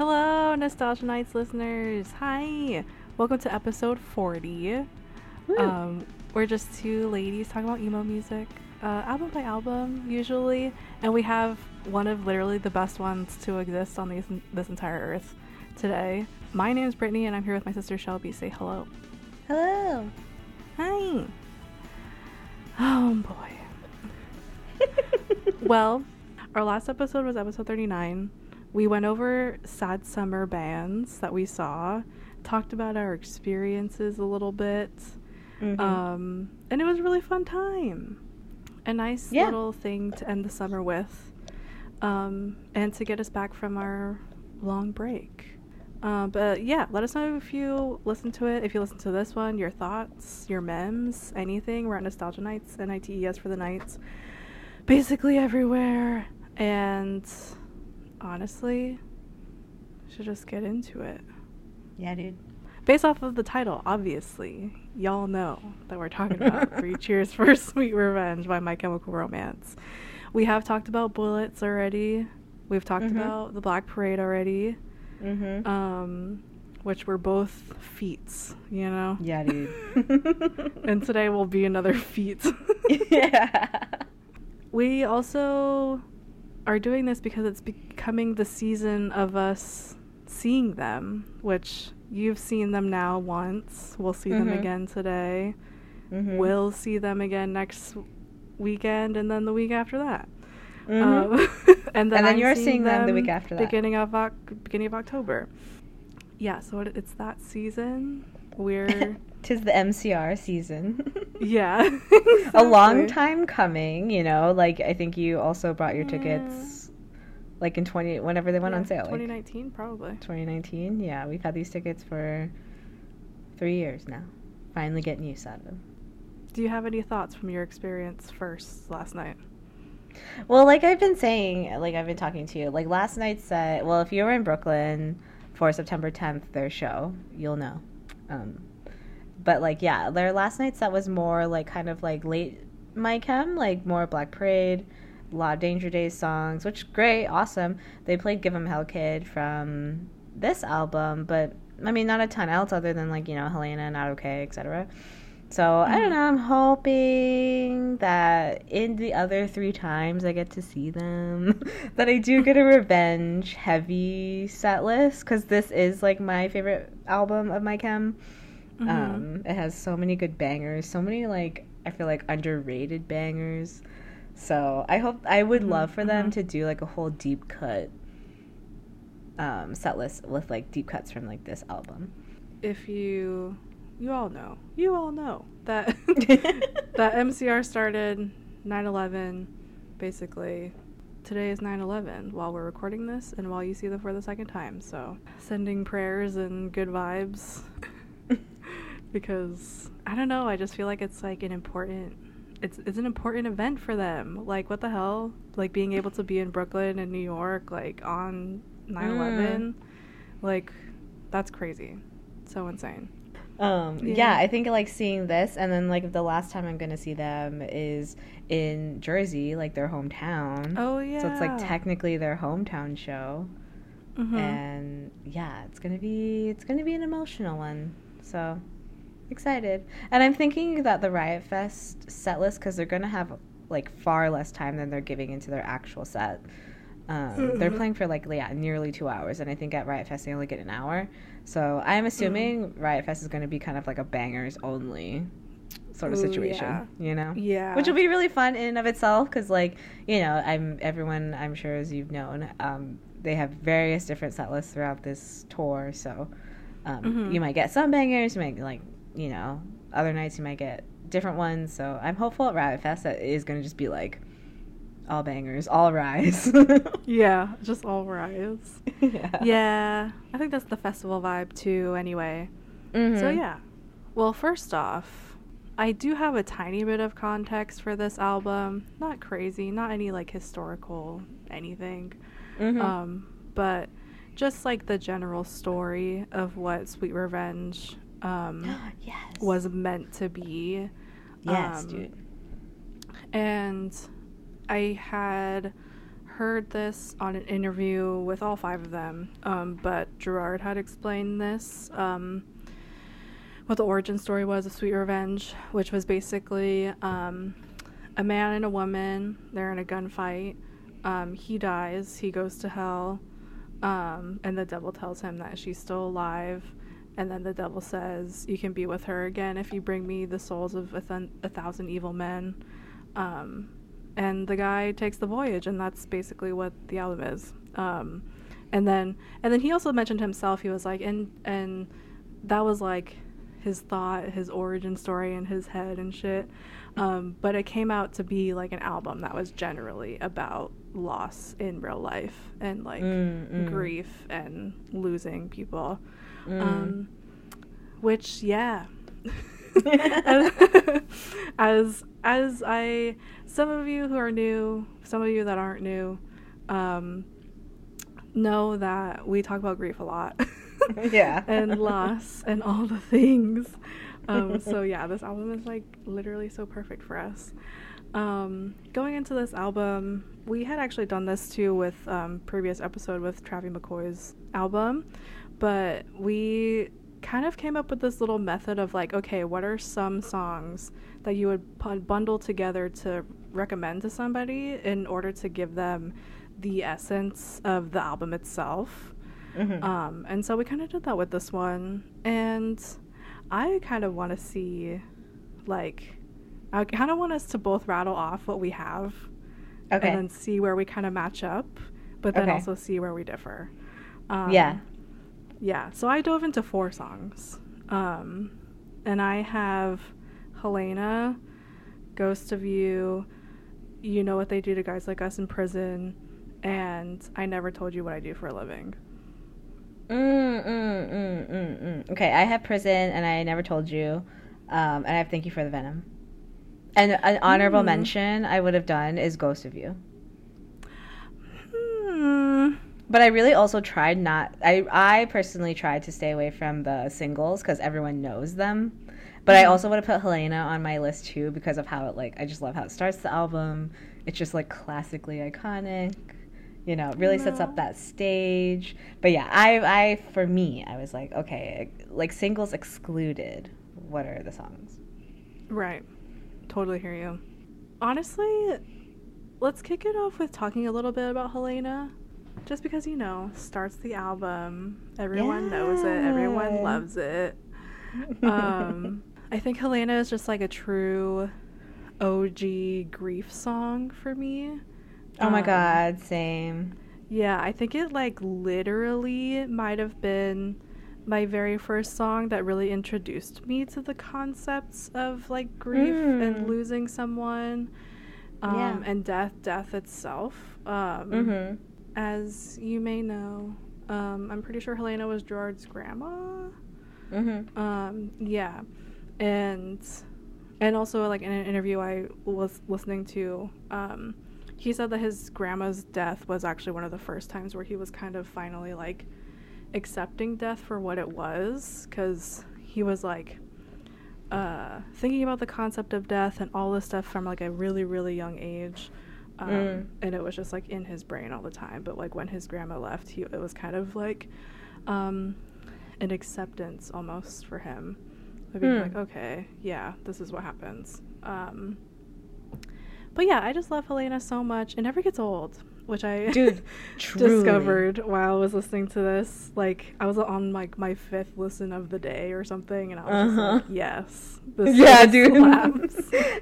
Hello, Nostalgia Nights listeners. Hi. Welcome to episode 40. Um, we're just two ladies talking about emo music, uh, album by album, usually. And we have one of literally the best ones to exist on these, this entire earth today. My name is Brittany, and I'm here with my sister Shelby. Say hello. Hello. Hi. Oh boy. well, our last episode was episode 39. We went over sad summer bands that we saw, talked about our experiences a little bit, Mhm. um, and it was a really fun time. A nice Yeah. little thing to end the summer with, um, and to get us back from our long break. Uh, but yeah, let us know if you listen to it. If you listen to this one, your thoughts, your memes, anything. We're at Nostalgia Nights, N I T E S for the nights. Basically everywhere. And honestly, should just get into it. yeah, dude. Based off of the title, obviously, y'all know that we're talking about Three Cheers for Sweet Revenge by My Chemical Romance. We have talked about Bullets already. We've talked Mhm. about the Black Parade already, Mm-hmm. um, which were both feats, you know? yeah, dude. and today will be another feat. yeah. we also are doing this because it's becoming the season of us seeing them, which you've seen them now once. We'll see them Mhm. again today. Mhm. We'll see them again next weekend and then the week after that. Mhm. Um, and then, And then you're seeing them the week after that. Beginning of Oc- beginning of October. Yeah, so it, it's that season. We're Tis the MCR season. yeah, A long time coming, you know. Like I think you also brought your Yeah. tickets, like in twenty whenever they went on Yeah, sale. like 2019 probably. 2019. Yeah, we've had these tickets for three years now. Finally getting used out of them. Do you have any thoughts from your experience first last night? Well, like I've been saying, like I've been talking to you, like last night's set. Well, if you were in Brooklyn for September 10th, their show, you'll know. Um, but like, yeah, their last night's set was more like kind of like late my chem, like more Black Parade, a lot of Danger Days songs, which great, awesome. They played Give 'Em Hell Kid from this album, but I mean, not a ton else other than like you know Helena, Not Okay, etc. So I don't mm-hmm. know. I'm hoping that in the other three times I get to see them, that I do get a revenge heavy set list because this is like my favorite album of my chem. Mhm. Um, it has so many good bangers, so many like I feel like underrated bangers. So I hope I would Mhm, love for them mhm. to do like a whole deep cut um, set list with like deep cuts from like this album. if you you all know you all know that that mcr started 9-11 basically today is 9-11 while we're recording this and while you see them for the second time so sending prayers and good vibes because i don't know i just feel like it's like an important it's, it's an important event for them like what the hell like being able to be in brooklyn and new york like on 9-11 like that's crazy so insane Um, yeah. Yeah. I think like seeing this, and then like the last time I'm gonna see them is in Jersey, like their hometown. oh yeah So it's like technically their hometown show, Mhm. and yeah, it's gonna be it's gonna be an emotional one. So excited, and I'm thinking that the Riot Fest set list because they're gonna have like far less time than they're giving into their actual set. Um, they're Mhm. playing for like yeah nearly two hours, and I think at Riot Fest they only get an hour. So I'm assuming Riot Fest is going to be kind of like a bangers only sort of Ooh, situation, yeah. you know? yeah Which will be really fun in and of itself because, like, you know, I'm everyone I'm sure as you've known, um, they have various different set lists throughout this tour. So um, Mhm. you might get some bangers, you might like, you know, other nights you might get different ones. So I'm hopeful at Riot Fest that it is going to just be like all bangers, all rise. yeah just all rise yeah. yeah i think that's the festival vibe too anyway so Mhm. yeah well first off i do have a tiny bit of context for this album not crazy not any like historical anything Mhm. um but just like the general story of what sweet revenge um yes. was meant to be yes, um, dude. and I had heard this on an interview with all five of them, um, but Gerard had explained this. Um, what the origin story was of Sweet Revenge, which was basically um, a man and a woman. They're in a gunfight. Um, he dies. He goes to hell, um, and the devil tells him that she's still alive. And then the devil says, "You can be with her again if you bring me the souls of a, th- a thousand evil men." Um, and the guy takes the voyage, and that's basically what the album is. Um, and then, and then he also mentioned himself. He was like, and and that was like his thought, his origin story in his head and shit. Um, but it came out to be like an album that was generally about loss in real life and like Mm, mm. grief and losing people. Mm. Um, which, yeah. as as I, some of you who are new, some of you that aren't new, um, know that we talk about grief a lot. Yeah. and loss and all the things. Um, so yeah, this album is like literally so perfect for us. Um, going into this album, we had actually done this too with um, previous episode with Travis McCoy's album, but we kind of came up with this little method of like, okay, what are some songs that you would bundle together to recommend to somebody in order to give them the essence of the album itself? Mhm. Um, and so we kind of did that with this one. And I kind of want to see, like, I kind of want us to both rattle off what we have okay. and then see where we kind of match up, but then Okay. also see where we differ. Um, yeah. Yeah. So I dove into four songs. Um, and I have Helena, Ghost of You, You Know What They Do to Guys Like Us in Prison, and I Never Told You What I Do for a Living. Mm, mm, mm, mm, mm. Okay, I have prison, and I never told you, um, and I have thank you for the venom. And an honorable Mm. mention I would have done is Ghost of You. Hmm. But I really also tried not. I I personally tried to stay away from the singles because everyone knows them. But I Mhm. also would have put Helena on my list too because of how it like I just love how it starts the album. It's just like classically iconic. You know, it really sets up that stage. But yeah, I I for me I was like okay, like singles excluded. What are the songs? Right. Totally hear you. Honestly, let's kick it off with talking a little bit about Helena. Just because, you know, starts the album. Everyone knows it. Everyone loves it. Um, I think Helena is just like a true OG grief song for me. Oh my Um, god, same. Yeah, I think it like literally might have been my very first song that really introduced me to the concepts of like grief Mm. and losing someone um, Yeah. and death, death itself. Um, Mhm. As you may know, um, I'm pretty sure Helena was Gerard's grandma. Mhm. Um, yeah, and and also like in an interview I was listening to, um, he said that his grandma's death was actually one of the first times where he was kind of finally like accepting death for what it was, because he was like uh, thinking about the concept of death and all this stuff from like a really really young age. Um, Mm. and it was just like in his brain all the time. But like when his grandma left, he it was kind of like um, an acceptance almost for him. Of being Hmm. like, okay, yeah, this is what happens. Um, but yeah, I just love Helena so much. It never gets old, which I Dude, discovered while I was listening to this. Like I was on like my fifth listen of the day or something, and I was Uh-huh. just like, yes, this yeah, dude.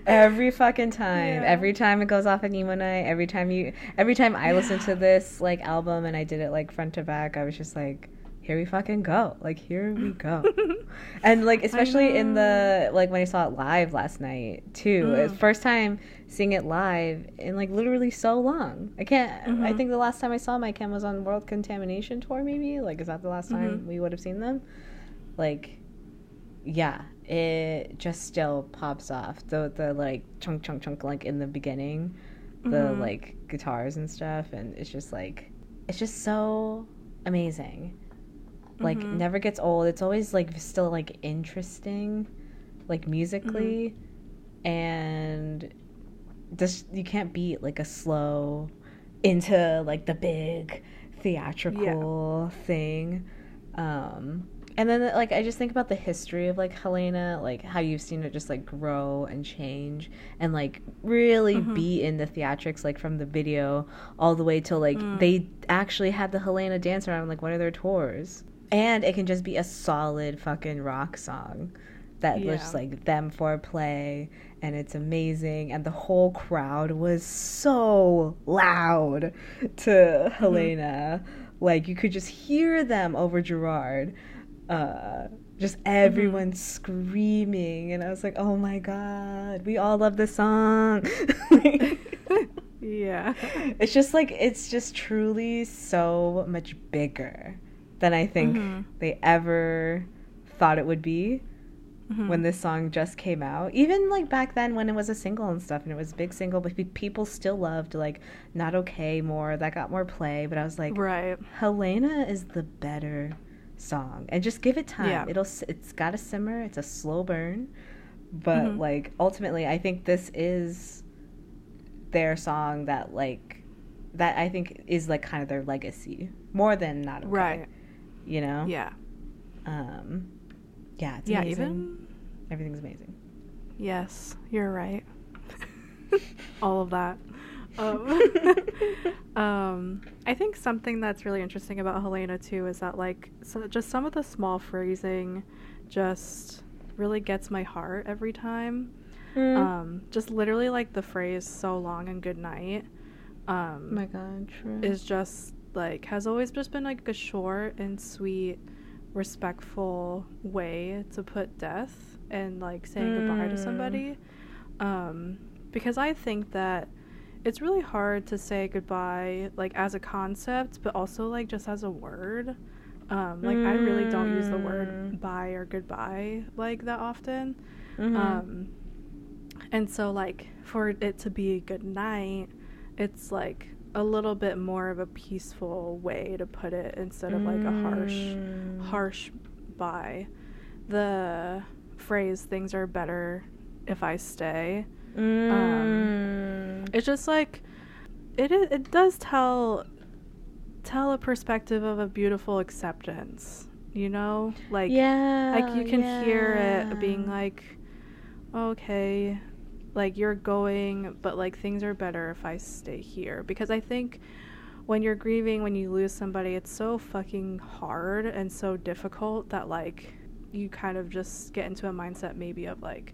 every fucking time. Yeah. Every time it goes off at emo night. Every time you. Every time I listened to this like album and I did it like front to back, I was just like, here we fucking go. Like here we go. and like especially in the like when I saw it live last night too. It's Mm. First time seeing it live in like literally so long. I can't. I Mhm. think the last time I saw my Chem was on World Contamination Tour. Maybe like is that the last time Mhm. we would have seen them? Like yeah, it just still pops off. The the like chunk chunk chunk like in the beginning, the Mhm. like guitars and stuff, and it's just like it's just so amazing. Like Mhm. never gets old. It's always like still like interesting, like musically, and just you can't beat like a slow into like the big theatrical yeah. thing. Um, and then like I just think about the history of like Helena, like how you've seen it just like grow and change and like really mm-hmm. be in the theatrics like from the video all the way till like mm. they actually had the Helena dance around like one of their tours. And it can just be a solid fucking rock song that yeah. was like them for play and it's amazing and the whole crowd was so loud to mm-hmm. Helena like you could just hear them over Gerard uh, just everyone mm-hmm. screaming and i was like oh my god we all love this song yeah it's just like it's just truly so much bigger than i think mm-hmm. they ever thought it would be mm-hmm. when this song just came out. Even like back then when it was a single and stuff and it was a big single but people still loved like not okay more that got more play but i was like right. Helena is the better song. And just give it time. Yeah. it'll it's got to simmer it's a slow burn but mm-hmm. like ultimately i think this is their song that like that i think is like kind of their legacy more than not okay, right. You know? Yeah. Um yeah yeah even everything's amazing yes you're right all of that um, um, I think something that's really interesting about Helena too is that like so just some of the small phrasing just really gets my heart every time. Mm. Um, just literally like the phrase "so long and good night." Um, my God, true. Is just like has always just been like a short and sweet, respectful way to put death and like saying mm. goodbye to mm. somebody. Um, because I think that it's really hard to say goodbye like as a concept but also like just as a word um, like mm. i really don't use the word mm. bye or goodbye like that often mm-hmm. um, and so like for it to be a good night it's like a little bit more of a peaceful way to put it instead of like a harsh mm. harsh bye the phrase things are better if i stay Mm. Um, it's just like it it does tell tell a perspective of a beautiful acceptance. You know, like yeah, like you can yeah. hear it being like, okay, like you're going, but like things are better if I stay here. Because I think when you're grieving when you lose somebody it's so fucking hard and so difficult that like you kind of just get into a mindset maybe of like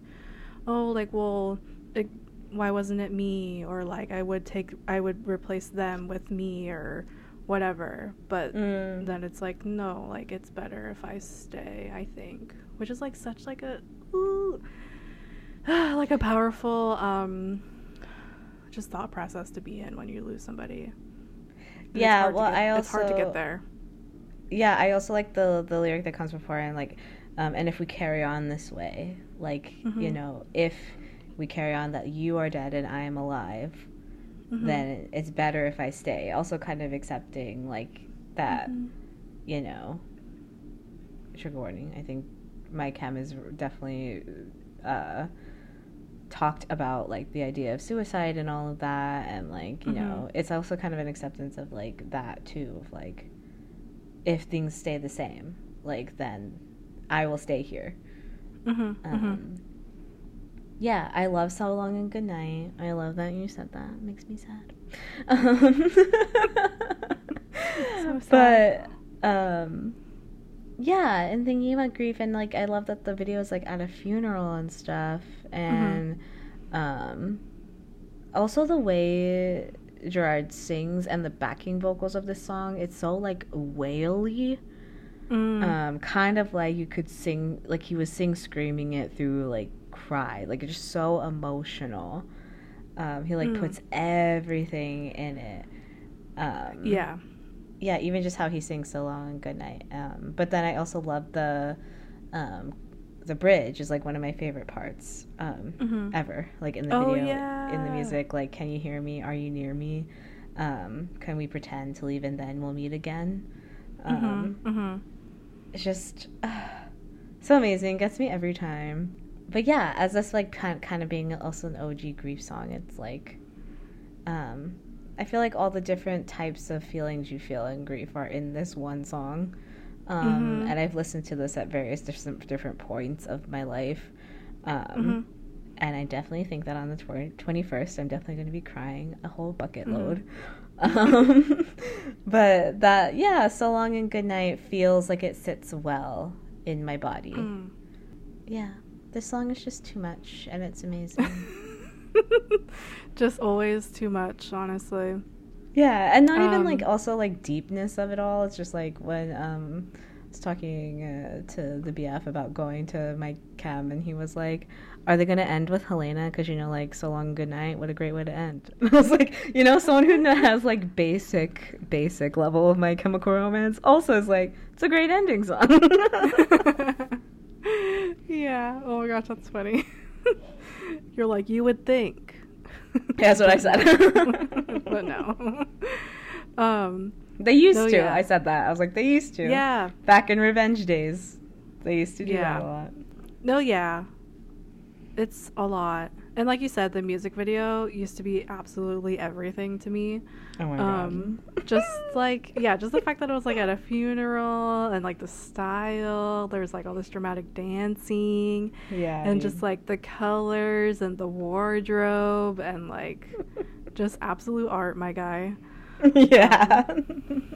oh like well it, why wasn't it me? Or like i would take i would replace them with me or whatever. But mm. then it's like no like it's better if i stay i think. Which is like such like a ooh, like a powerful um just thought process to be in when you lose somebody and yeah well get, i also it's hard to get there yeah i also like the the lyric that comes before and like um and if we carry on this way like mm-hmm. you know if we carry on that you are dead and I am alive, mm-hmm. then it's better if I stay. Also, kind of accepting like that, mm-hmm. you know. Trigger warning. I think my chem is definitely uh, talked about like the idea of suicide and all of that, and like you mm-hmm. know, it's also kind of an acceptance of like that too, of like if things stay the same, like then I will stay here. Mm-hmm. Um, mm-hmm yeah, I love So Long and Good Night. I love that you said that. It makes me sad. Um, so sad. But um, yeah, and thinking about grief and like I love that the video is like at a funeral and stuff, and mm-hmm. um, also the way Gerard sings and the backing vocals of this song. It's so like waily. Mm. Um, kind of like you could sing like he was sing screaming it through like cry. Like it's just so emotional. Um, he like mm. puts everything in it. Um, yeah. Yeah, even just how he sings so long and good night. Um, but then I also love the um, the bridge is like one of my favorite parts um, mm-hmm. ever. Like in the oh, video, yeah. in the music, like "Can you hear me? Are you near me? Um, can we pretend to leave and then we'll meet again?" Mm-hmm. Um, mm-hmm. It's just uh, so amazing. Gets me every time but yeah, as this like kind kind of being also an OG grief song, it's like, um, I feel like all the different types of feelings you feel in grief are in this one song. Um, Mhm. And I've listened to this at various different different points of my life. Um, Mhm. And I definitely think that on the tw- 21st, I'm definitely going to be crying a whole bucket Mhm. load. Um, but that, yeah, So Long and Good Night feels like it sits well in my body. Mm. Yeah, this song is just too much and it's amazing. Just always too much, honestly. Yeah, and not even Um, like also like deepness of it all. It's just like when um I was talking uh, to the BF about going to my chem, and he was like, "Are they gonna end with Helena? Because you know, like, so long, good night. What a great way to end." I was like, you know, someone who has like basic basic level of My Chemical Romance also is like, it's a great ending song. yeah. Oh my gosh, that's funny. You're like, you would think. Yeah, that's what I said. but no. Um, they used to. yeah. I said that. I was like, they used to. yeah. Back in Revenge days, they used to do Yeah. that a lot. No, yeah. It's a lot. And like you said, the music video used to be absolutely everything to me. Oh my Um, god. just like yeah, just the fact that it was like at a funeral and like the style, there's like all this dramatic dancing yeah. and dude. just like the colors and the wardrobe and like just absolute art, my guy. yeah.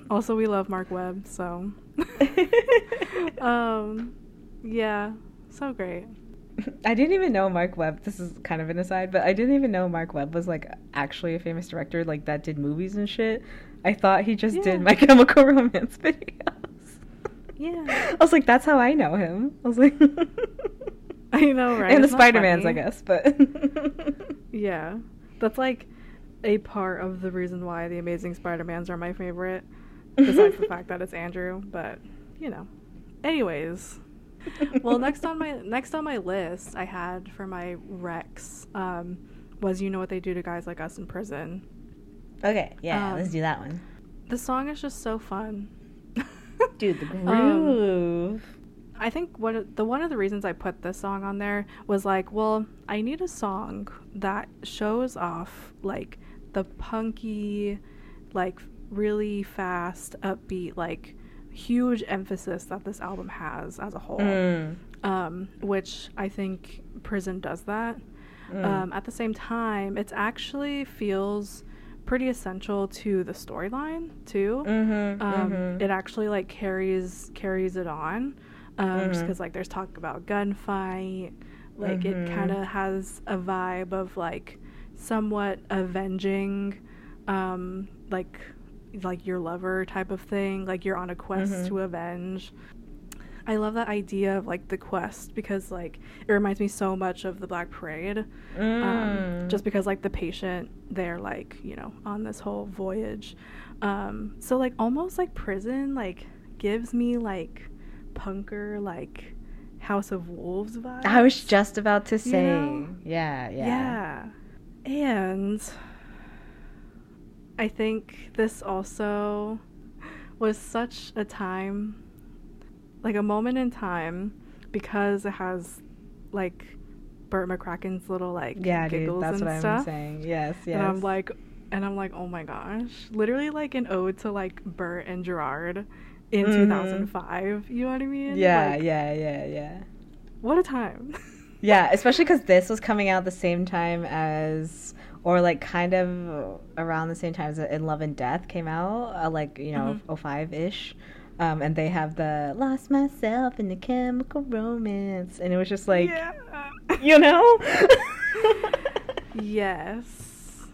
Also, we love Marc Webb, so um yeah, so great. I didn't even know Marc Webb. This is kind of an aside, but I didn't even know Marc Webb was like actually a famous director, like that did movies and shit. I thought he just Yeah. did My Chemical Romance videos. Yeah. I was like, that's how I know him. I was like, I know, right? And the Spider Mans, I guess, but Yeah. That's like a part of the reason why the Amazing Spider-Mans are my favorite. Besides the fact that it's Andrew, but you know. Anyways. Well, next on my next on my list I had for my Rex um, was you know what they do to guys like us in prison. okay, yeah, Um, let's do that one. The song is just so fun. Dude, the Um, groove. I think one of the one of the reasons I put this song on there was like, well, I need a song that shows off like the punky, like really fast, upbeat, like huge emphasis that this album has as a whole. Mm, Um, which I think Prison does that. mm. Um, at the same time, it actually feels pretty essential to the storyline too Mhm, um, mhm. it actually like carries carries it on um, just Mhm. because like there's talk about gunfight like it Mhm. kind of has a vibe of like somewhat avenging um, like like your lover type of thing like you're on a quest Mhm. to avenge I love that idea of like the quest because like it reminds me so much of the Black Parade um, Mm. just because like the patient they're like you know on this whole voyage um so like almost like prison like gives me like punker like house of wolves vibes I was just about to You say, know? yeah, yeah. yeah and i think this also was such a time like a moment in time because it has like Bert McCracken's little like Yeah, dude, giggles that's and what stuff. I'm saying. Yes, yes. And I'm like, and I'm like, oh my gosh, literally like an ode to like Bert and Gerard in Mhm. 2005. You know what I mean? yeah, Like, yeah, yeah, yeah. What a time. Yeah, especially because this was coming out the same time as, or like kind of around the same time as In Love and Death came out, uh, like, you know, Mhm. 05 ish. Um, and they have the Lost Myself in the Chemical Romance. And it was just like, yeah. you know? yes.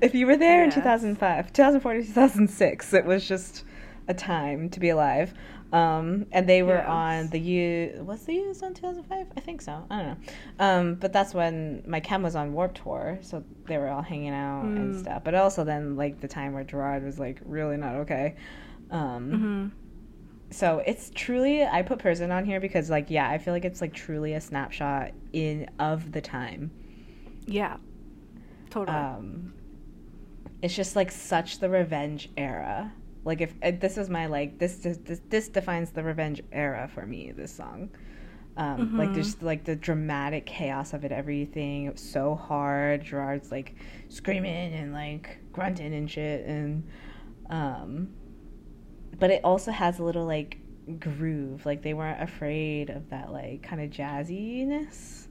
if you were there in 2005, 2004 to 2006, it was just a time to be alive. Um, and they were Yes. on the U. Was the U on 2005? I think so. I don't know. Um, but that's when my chem was on Warped Tour, so they were all hanging out and Mm. stuff. But also then like the time where Gerard was like really not okay. Um, hmm so it's truly I put Prison on here because like yeah I feel like it's like truly a snapshot in of the time. Yeah. Totally. um it's just like such the revenge era like if uh, this is my like this this this defines the revenge era for me this song Um, Mm-hmm. Like there's like the dramatic chaos of it, everything it was so hard. Gerard's like screaming and like grunting and shit, and um, but it also has a little like groove. Like they weren't afraid of that like kind of jazziness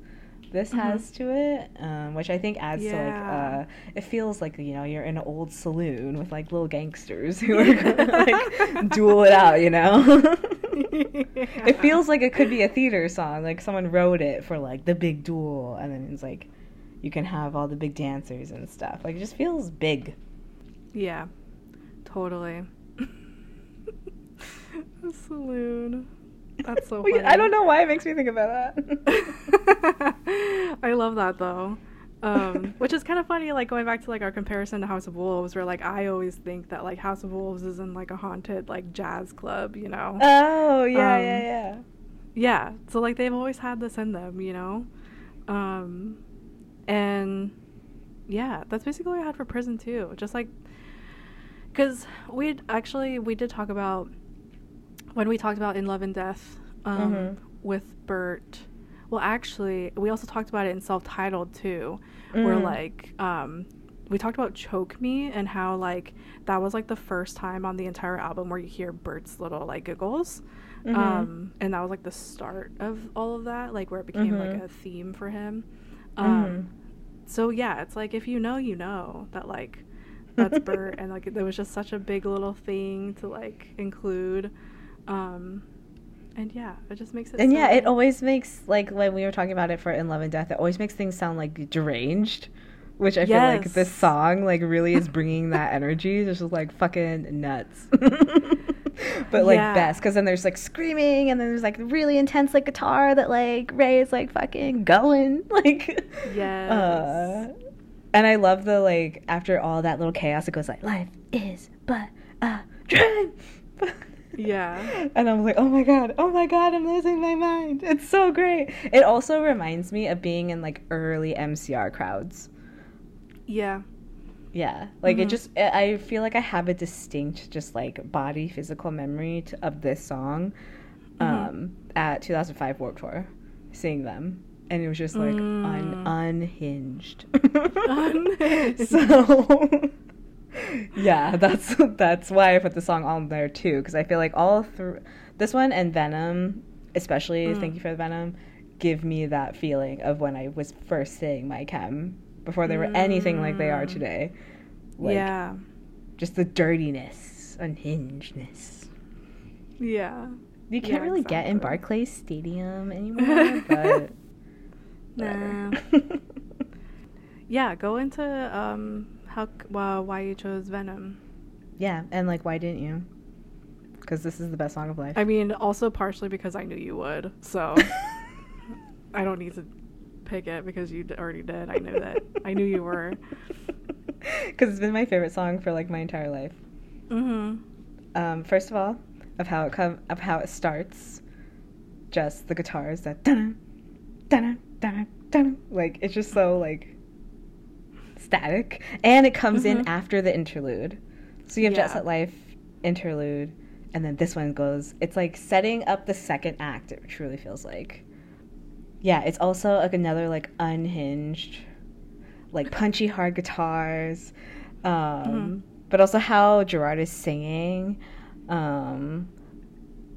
this Mhm. has to it, um, which I think adds to like uh, it feels like you know you're in an old saloon with like little gangsters who are gonna like duel it out. You know, it feels like it could be a theater song. Like someone wrote it for like the big duel, and then it's like you can have all the big dancers and stuff. Like it just feels big. Yeah, totally. saloon. That's so funny. I don't know why it makes me think about that. I love that though. Um, which is kind of funny, like going back to like our comparison to House of Wolves, where like I always think that like House of Wolves is in like a haunted like jazz club, you know? oh yeah, Um, yeah, yeah. yeah. So like they've always had this in them, you know? Um, and yeah, that's basically what I had for prison too. Just like, because we actually we did talk about when we talked about In Love and Death um, Mhm. with Bert. Well, actually, we also talked about it in self-titled too, where Mm. like um, we talked about "Choke Me" and how like that was like the first time on the entire album where you hear Bert's little like giggles, Mhm. um, and that was like the start of all of that, like where it became Mhm. like a theme for him. Um, Mhm. So yeah, it's like if you know, you know that like that's Bert, and like there was just such a big little thing to like include. Um, and yeah, it just makes it. And yeah, so- it always makes like when we were talking about it for In Love and Death, it always makes things sound like deranged, which I feel like this song like really is bringing that energy. It's just like fucking nuts. but like Yeah. best because then there's like screaming and then there's like really intense like guitar that like Ray is like fucking going like Yes. uh, and I love the like after all that little chaos it goes like life is but a dream Yeah. and I'm like, oh my god, oh my god, I'm losing my mind. It's so great. It also reminds me of being in like early MCR crowds. Yeah. Yeah, like it Mhm. just, I I feel like I have a distinct, just like body physical memory to, of this song Mhm. um, at 2005 Warped Tour, seeing them. And it was just like un- Mm. unhinged. Unhinged. so, yeah, that's that's why I put the song on there too, because I feel like all through this one and Venom, especially Mm. Thank You for the Venom, give me that feeling of when I was first seeing my chem before they were anything like they are Mm. today. Like, yeah. just the dirtiness, unhingedness. Yeah. You can't Yeah, really get in. Barclays Stadium anymore, but Nah. Yeah. Go into um how why you chose Venom. yeah, and like, why didn't you? Because this is the best song of life. I mean, also partially because I knew you would, so I don't need to pick it because you already did. I knew that. I knew you were. Because it's been my favorite song for like my entire life. Mm-hmm. Um, first of all, of how it come of how it starts, just the guitars that dun dun dun dun like it's just so like static, and it comes in Mhm. after the interlude. So you have Jet Yeah. Set Life interlude, and then this one goes. It's like setting up the second act. It truly feels like. Yeah, it's also like another like unhinged, like punchy hard guitars, um, Mhm. but also how Gerard is singing, um,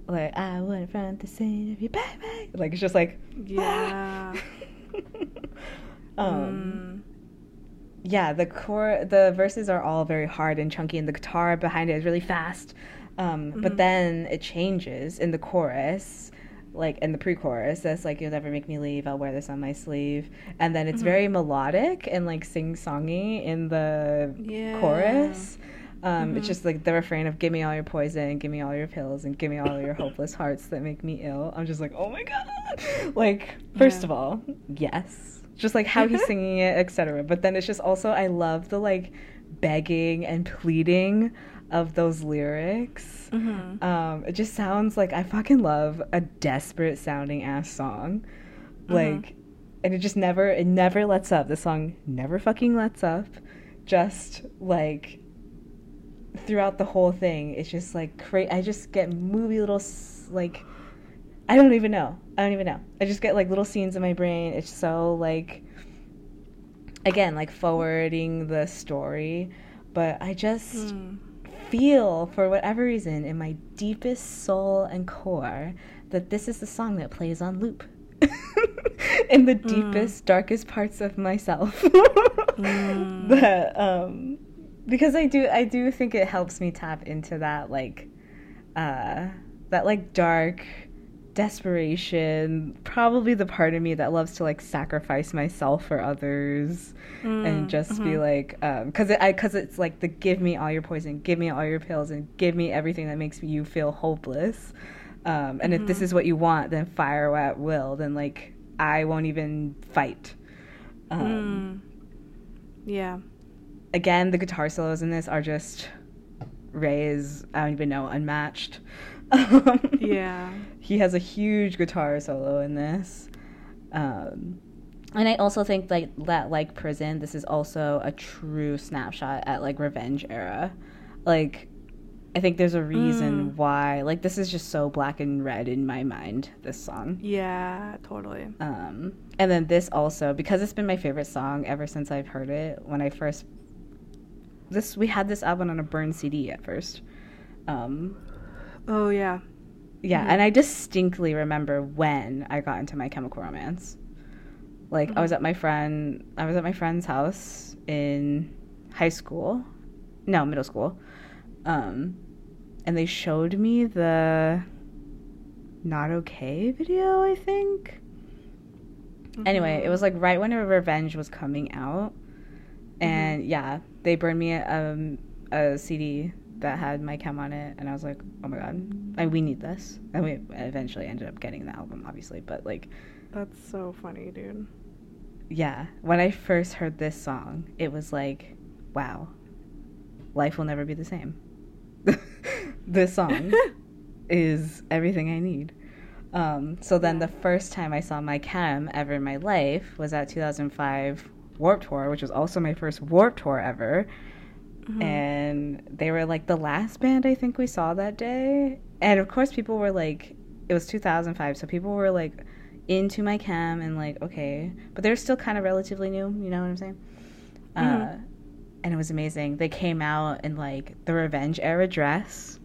like I wouldn't front the scene of you, baby. Like it's just like Yeah. um, Mm. Yeah, the core, the verses are all very hard and chunky, and the guitar behind it is really fast. Um, But Mhm. then it changes in the chorus, like in the pre-chorus. That's like "You'll never make me leave. I'll wear this on my sleeve," and then it's Mhm. very melodic and like sing-songy in the Yeah. chorus. Um, Mhm. It's just like the refrain of "Give me all your poison, give me all your pills, and give me all your hopeless hearts that make me ill." I'm just like, oh my god! Like, first Yeah. of all, yes, just like how he's singing it, etc. But then it's just also I love the like begging and pleading of those lyrics. Mhm. Um, it just sounds like I fucking love a desperate sounding ass song, Mhm. like, and it just never it never lets up. The song never fucking lets up. Just like throughout the whole thing, it's just like cra- I just get movie little like I don't even know. I don't even know. I just get like little scenes in my brain. It's so like again, like forwarding the story, but I just Mm. feel for whatever reason in my deepest soul and core that this is the song that plays on loop. in the deepest darkest parts of myself. Mm. that um because I do I do think it helps me tap into that like uh that like dark desperation probably the part of me that loves to like sacrifice myself for others and Mm, just be mhm. like um cuz it I cuz it's like the give me all your poison give me all your pills and give me everything that makes you feel hopeless um and if this Mhm. is what you want then fire at will then like I won't even fight um Mm. Yeah. again, the guitar solos in this are just Ray's, I don't even know, unmatched. Yeah. He has a huge guitar solo in this. Um, and I also think like that, like Prison, this is also a true snapshot at like Revenge era. Like, I think there's a reason Mm. why, like, this is just so black and red in my mind, this song. Yeah, totally. Um, and then this also because it's been my favorite song ever since I've heard it. When I first this we had this album on a burned CD at first. Um, Oh yeah. yeah, Mhm. and I distinctly remember when I got into My Chemical Romance. Like I was at my friend, I was at my friend's house in high school, no middle school, um, and they showed me the Not Okay video. I think. Anyway, it was like right when Revenge was coming out, and yeah, they burned me um, a CD that had my chem on it, and I was like, oh my god, I, we need this. And we eventually ended up getting the album, obviously, but like, That's so funny, dude. yeah, when I first heard this song, it was like, wow, life will never be the same. this song is everything I need. Um, so then the first time I saw my chem ever in my life was at 2005 Warped Tour, which was also my first Warped Tour ever. Mhm. And they were like the last band I think we saw that day. And of course, people were like, it was 2005, so people were like into my chem and like, okay. But they're still kind of relatively new, you know what I'm saying? Uh, Mhm. and it was amazing. They came out in like the Revenge era dress.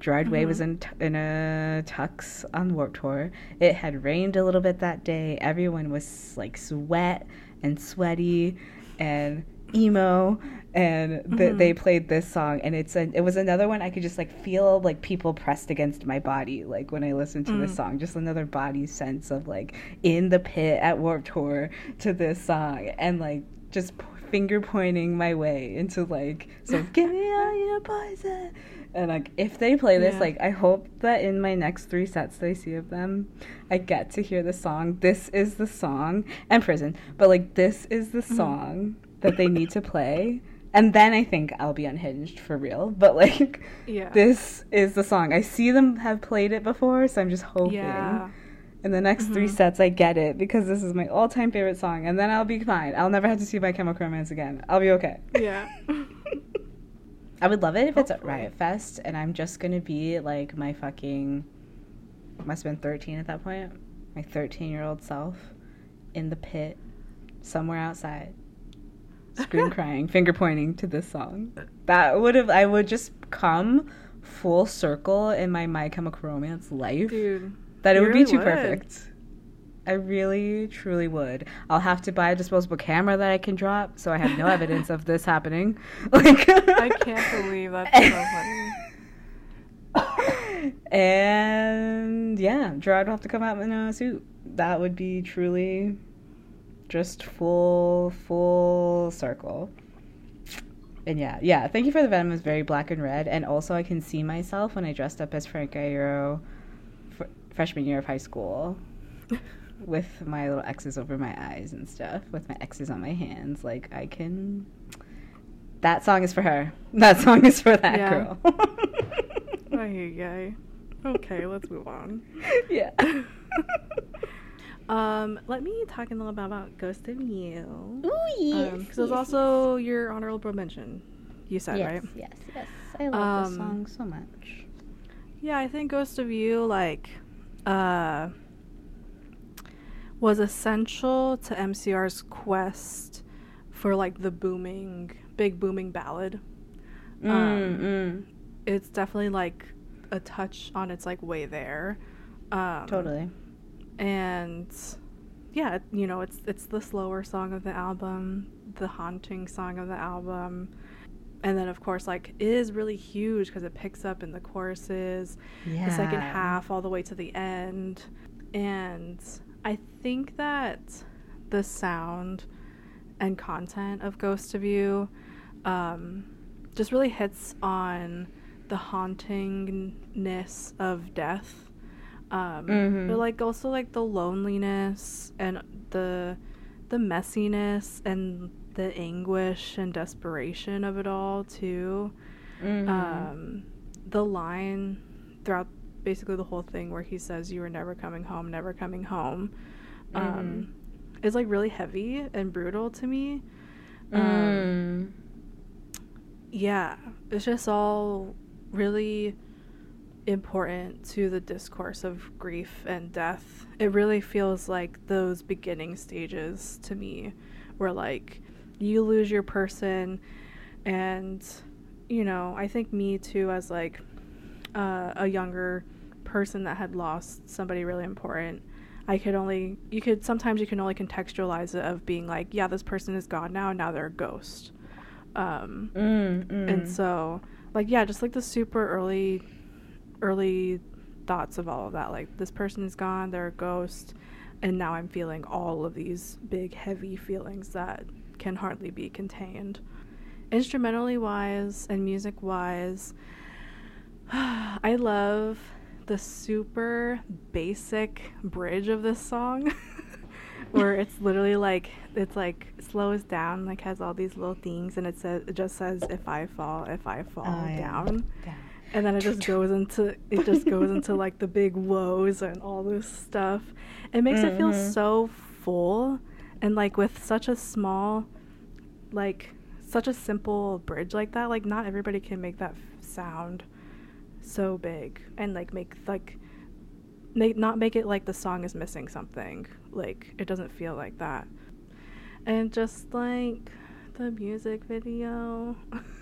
Gerard Way was Mhm. in t- in a tux on Warped Tour. It had rained a little bit that day. Everyone was like sweat and sweaty and emo, and th- Mhm. they played this song. And it's a, it was another one I could just like feel like people pressed against my body, like when I listened to this Mm. song. Just another body sense of like in the pit at Warped Tour to this song, and like just p- finger pointing my way into like so give me all your poison and like if they play this Yeah. like i hope that in my next three sets that i see of them i get to hear the song this is the song and prison but like this is the Mhm. song that they need to play and then i think i'll be unhinged for real but like Yeah. this is the song i see them have played it before so i'm just hoping Yeah. in the next three Mhm. sets I get it because this is my all-time favorite song and then I'll be fine. I'll never have to see My Chemical Romance again. I'll be okay. Yeah. I would love it if it's at Riot Fest and I'm just gonna be like my fucking must have been 13 at that point. My 13 year old self in the pit somewhere outside, scream crying, finger pointing to this song. That would have I would just come full circle in my My Chemical Romance life. Dude. that it would be too would. perfect. I really, truly would. I'll have to buy a disposable camera that I can drop, so I have no evidence of this happening. Like I can't believe that's so funny. and yeah, Gerard will have to come out in a suit. That would be truly just full, full circle. And yeah, yeah. Thank you for the Venom is very black and red, and also I can see myself when I dressed up as Frank Iero fr- freshman year of high school with my little X's over my eyes and stuff, with my X's on my hands. Like I can. That song is for her. That song is for that Yeah. girl. Ay, ay. Okay, let's move on. yeah. Um, let me talk a little bit about Ghost of You. Ooh, yes. Because it was also your honorable mention. You said, yes, right? yes, yes. I love this Um, song so much. Yeah, I think Ghost of You, like, uh, was essential to MCR's quest for like the booming, big booming ballad. Mm, Um, mm, It's definitely like a touch on its like way there. Um, totally. And yeah you know it's it's the slower song of the album the haunting song of the album. And then of course like it is really huge because it picks up in the choruses Yeah. the second half all the way to the end. And i think that the sound and content of ghost of you um, just really hits on the hauntingness of death um, Mhm. but like also like the loneliness and the the messiness and the anguish and desperation of it all too Mhm. um, the line throughout basically the whole thing where he says you were never coming home never coming home um, is like really heavy and brutal to me um, Mm. yeah it's just all really important to the discourse of grief and death. It really feels like those beginning stages to me where like you lose your person and you know i think me too as like uh, a younger person that had lost somebody really important. I could only you could sometimes you can only contextualize it of being like yeah this person is gone now now they're a ghost. Um, Mm, mm. and so like yeah just like the super early early thoughts of all of that like this person is gone they're a ghost and now i'm feeling all of these big heavy feelings that can hardly be contained. Instrumentally wise and music wise i love the super basic bridge of this song where it's literally like it's like slows down like has all these little things and it says it just says if i fall if i fall Oh, down. Yeah. And then it just goes into it just goes into like the big woes and all this stuff. It makes it feel Mhm. so full and like with such a small like such a simple bridge like that like not everybody can make that f- sound so big and like make like make not make it like the song is missing something. Like it doesn't feel like that. And just like the music video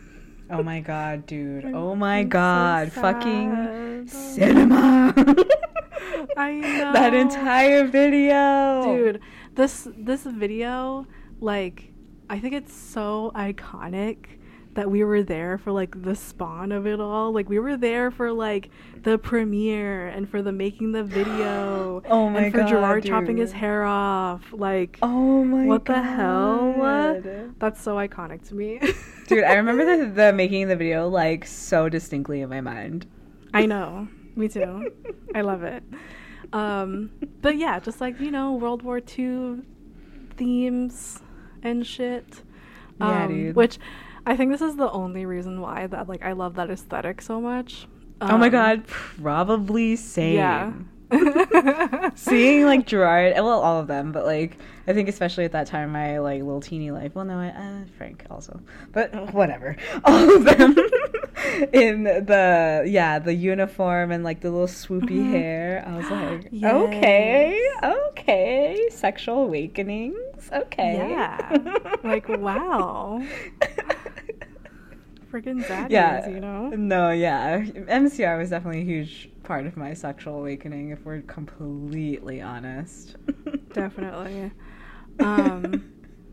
Oh my god, dude. I'm- Oh my I'm so god. Fucking cinema. I know. That entire video. dude this this video like i think it's so iconic that we were there for like the spawn of it all like we were there for like the premiere and for the making the video Oh my and for god. gerard chopping his hair off like Oh my what god. the hell that's so iconic to me Dude, I remember the, the making the video like so distinctly in my mind. I know. Me too. I love it. Um, but yeah, just like, you know, World War II themes and shit. Yeah, Um, dude. Which I think this is the only reason why that like I love that aesthetic so much. oh my Um, god, probably same. Yeah. Seeing like Gerard, well, all of them, but like I think especially at that time my like little teeny life. Well, no, I, uh, Frank also, but whatever. All of them in the yeah the uniform and like the little swoopy Mhm. hair. I was like, okay, okay, sexual awakenings. Okay, Yeah. Like, wow. Freaking daddies, Yeah. you know? No, yeah. MCR was definitely a huge part of my sexual awakening, if we're completely honest. Definitely. Um,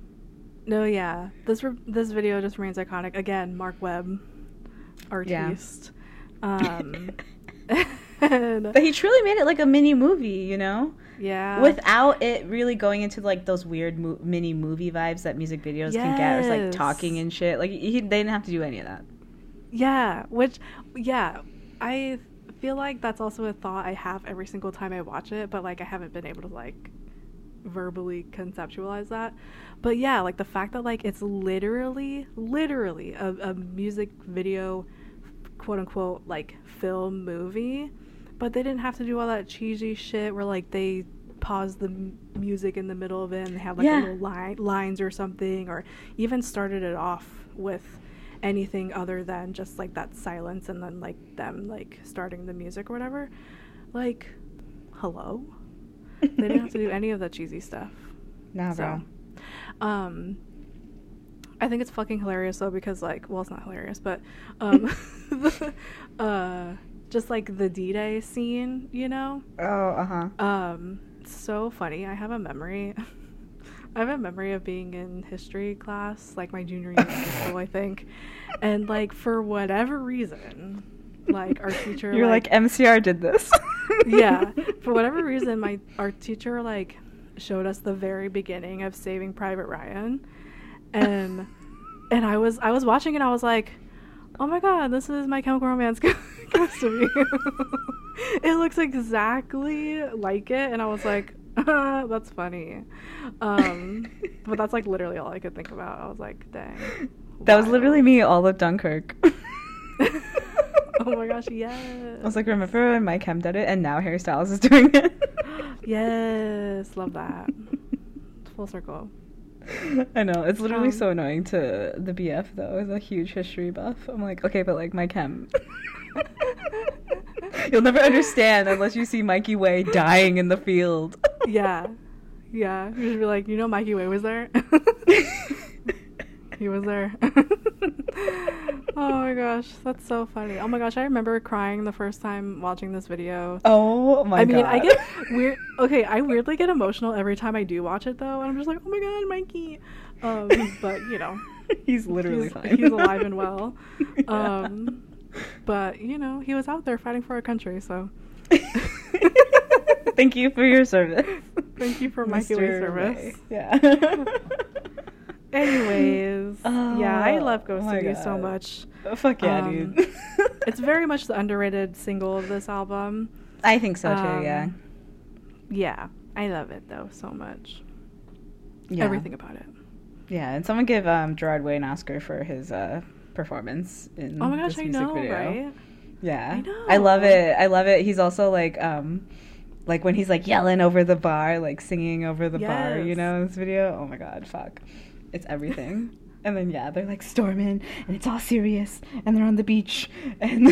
no, yeah. This re- this video just remains iconic. Again, Marc Webb, artiste. Um, and, But he truly made it like a mini movie, you know? Yeah. Without it really going into like those weird mo- mini movie vibes that music videos can get, or it's, like talking and shit. Like he, they didn't have to do any of that. Yeah, which, yeah, I feel like that's also a thought I have every single time I watch it, but like I haven't been able to like verbally conceptualize that. But yeah, like the fact that like it's literally, literally a, a music video, quote unquote, like film movie, but they didn't have to do all that cheesy shit where like they pause the m- music in the middle of it and they have like Yeah. a little line, lines or something, or even started it off with anything other than just like that silence and then like them like starting the music or whatever like hello. they didn't have to do any of that cheesy stuff. Nah, bro. So, um, I think it's fucking hilarious though because like, well, it's not hilarious, but um, uh, just like the D-Day scene, you know. Oh, uh huh. Um, so funny. I have a memory. I have a memory of being in history class, like my junior year of high school, I think, and like for whatever reason, like our teacher, You're like, MCR did this. yeah, for whatever reason, my our teacher like showed us the very beginning of Saving Private Ryan, and and I was I was watching it, I was like, oh my god, this is My Chemical Romance costume. it looks exactly like it, and I was like, that's funny. Um, but that's like literally all I could think about. I was like, dang. That was literally me all of Dunkirk. oh my gosh, yes. I was like, remember when My Chem did it, and now Harry Styles is doing it. yes, love that. Full circle. I know it's literally Um, so annoying to the BF though, as a huge history buff. I'm like, okay, but like My Chem. You'll never understand unless you see Mikey Way dying in the field. Yeah. Yeah. You should be like, you know Mikey Way was there? he was there. oh my gosh, that's so funny. Oh my gosh, I remember crying the first time watching this video. Oh my gosh. I mean, god. I get weird. Okay, I weirdly get emotional every time I do watch it, though, and I'm just like, oh my god, Mikey. Um, but you know, he's literally he's, he's alive and well. Yeah. Um, but you know, he was out there fighting for our country, so Thank you for your service. thank you for Mikey Way service. Yeah. Anyways, yeah, I Oh, love Ghost my of You so much. Oh, fuck yeah, Um, dude. It's very much the underrated single of this album. I think so too. yeah. Um, Yeah, I love it though so much. Yeah. Everything about it. Yeah, and someone give um, Gerard Way an Oscar for his uh, performance in Oh my gosh, this I music know, video. right? Yeah, I love it. I love it. He's also like, um, like when he's like yelling over the bar, like singing over the bar. You know, know, this video. Oh my god, fuck, it's everything. and then yeah, they're like storming, and it's all serious, and they're on the beach, and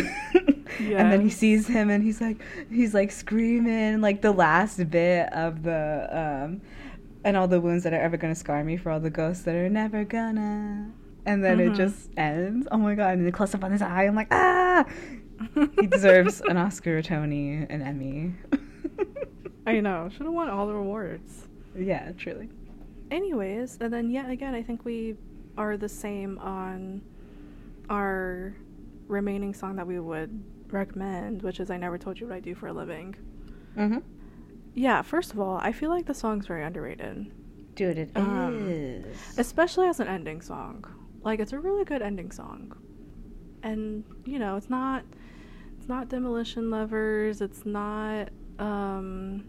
and then he sees him, and he's like, he's like screaming, like the last bit of the um, and all the wounds that are ever gonna scar me for all the ghosts that are never gonna. And then it Mhm. just ends. Oh my god! And the close up on his eye. I'm like, ah! he deserves an Oscar, a Tony, an Emmy. I know. Should have won all the awards. yeah, truly. Anyways, and then yet again, I think we are the same on our remaining song that we would recommend, which is "I Never Told You What I Do for a Living." Mm-hmm. Yeah, first of all, I feel like the song's very underrated, Dude, it is. Um, especially as an ending song. Like, it's a really good ending song, and you know, it's not, it's not Demolition Lovers, it's not um,